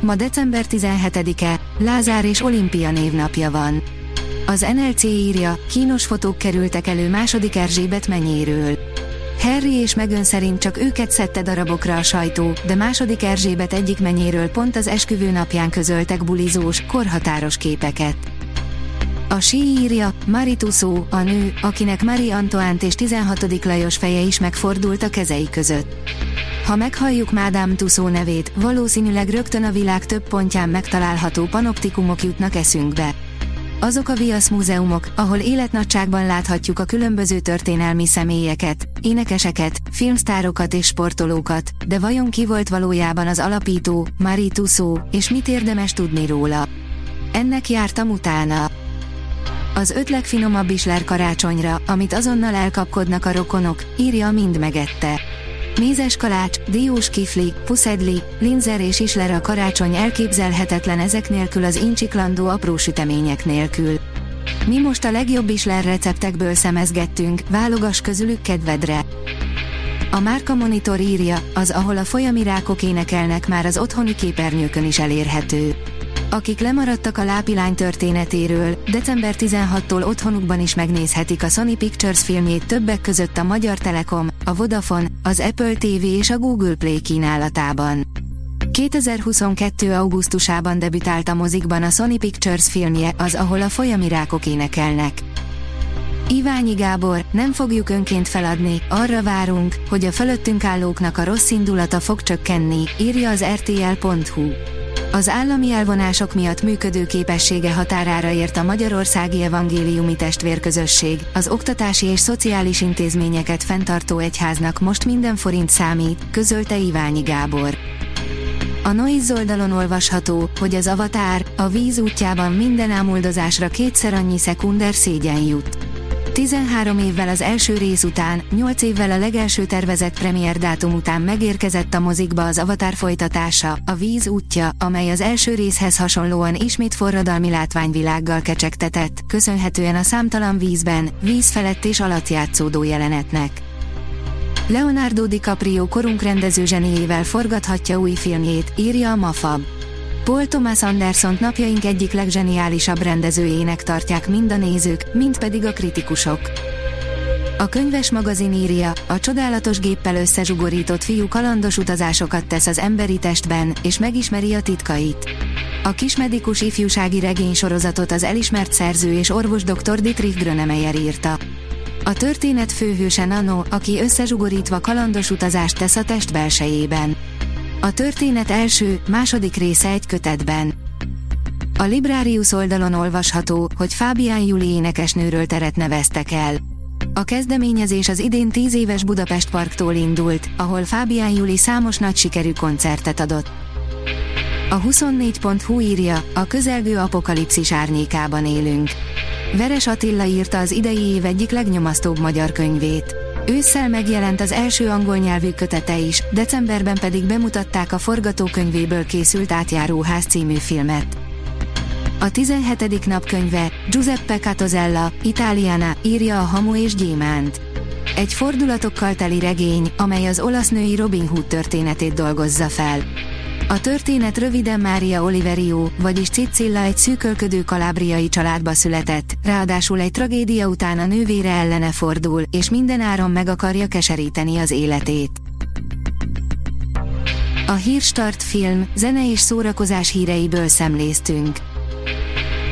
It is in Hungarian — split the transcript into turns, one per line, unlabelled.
Ma december 17-e, Lázár és Olimpia névnapja van. Az NLC írja, kínos fotók kerültek elő második Erzsébet menyéről. Harry és Meghan szerint csak őket szedte darabokra a sajtó, de második Erzsébet egyik menyéről pont az esküvő napján közöltek bulizós, korhatáros képeket. A sí írja, Marie a nő, akinek Marie Antoine és 16. Lajos feje is megfordult a kezei között. Ha meghalljuk Madame Tussaud nevét, valószínűleg rögtön a világ több pontján megtalálható panoptikumok jutnak eszünkbe. Azok a viasz múzeumok, ahol életnagyságban láthatjuk a különböző történelmi személyeket, énekeseket, filmsztárokat és sportolókat, de vajon ki volt valójában az alapító, Marie Tussaud, és mit érdemes tudni róla? Ennek jártam utána. Az öt legfinomabb isler karácsonyra, amit azonnal elkapkodnak a rokonok, írja mind megette. Mézes kalács, diós kifli, puszedli, linzer és isler a karácsony elképzelhetetlen ezek nélkül az incsiklandó apró sütemények nélkül. Mi most a legjobb isler receptekből szemezgettünk, válogass közülük kedvedre. A Márka Monitor írja, az ahol a folyami rákok énekelnek már az otthoni képernyőkön is elérhető. Akik lemaradtak a lápilány történetéről, december 16-tól otthonukban is megnézhetik a Sony Pictures filmjét többek között a Magyar Telekom, a Vodafone, az Apple TV és a Google Play kínálatában. 2022. augusztusában debütált a mozikban a Sony Pictures filmje, az ahol a folyami rákok énekelnek. Iványi Gábor, nem fogjuk önként feladni, arra várunk, hogy a fölöttünk állóknak a rossz indulata fog csökkenni, írja az rtl.hu. Az állami elvonások miatt működő képessége határára ért a Magyarországi Evangéliumi Testvérközösség, az oktatási és szociális intézményeket fenntartó egyháznak most minden forint számít, közölte Iványi Gábor. A Noiz oldalon olvasható, hogy az avatár, a víz útjában minden ámuldozásra kétszer annyi szekunder szégyen jut. 13 évvel az első rész után, 8 évvel a legelső tervezett premier dátum után megérkezett a mozikba az Avatar folytatása, a Víz útja, amely az első részhez hasonlóan ismét forradalmi látványvilággal kecsegtetett, köszönhetően a számtalan vízben, víz felett és alatt játszódó jelenetnek. Leonardo DiCaprio korunk rendező zseniével forgathatja új filmjét, írja a Mafab. Paul Thomas Anderson napjaink egyik legzseniálisabb rendezőjének tartják mind a nézők, mind pedig a kritikusok. A könyves magazin írja, a csodálatos géppel összezsugorított fiú kalandos utazásokat tesz az emberi testben, és megismeri a titkait. A kismedikus ifjúsági regény sorozatot az elismert szerző és orvos dr. Dietrich Grönemeyer írta. A történet főhőse Nano, aki összezsugorítva kalandos utazást tesz a test belsejében. A történet első, második része egy kötetben. A Librarius oldalon olvasható, hogy Fábián Juli énekesnőről teret neveztek el. A kezdeményezés az idén 10 éves Budapest Parktól indult, ahol Fábián Juli számos nagy sikerű koncertet adott. A 24.hu írja, a közelgő apokalipszis árnyékában élünk. Veres Attila írta az idei év egyik legnyomasztóbb magyar könyvét. Ősszel megjelent az első angol nyelvű kötete is, decemberben pedig bemutatták a forgatókönyvéből készült Átjáróház című filmet. A 17. napkönyve, Giuseppe Catozella, Italiana, írja a Hamu és Gyémánt. Egy fordulatokkal teli regény, amely az olasz női Robin Hood történetét dolgozza fel. A történet röviden Mária Oliverio, vagyis Cicilla egy szűkölködő kalábriai családba született, ráadásul egy tragédia után a nővére ellene fordul, és minden áron meg akarja keseríteni az életét. A Hírstart film, zene és szórakozás híreiből szemléztünk.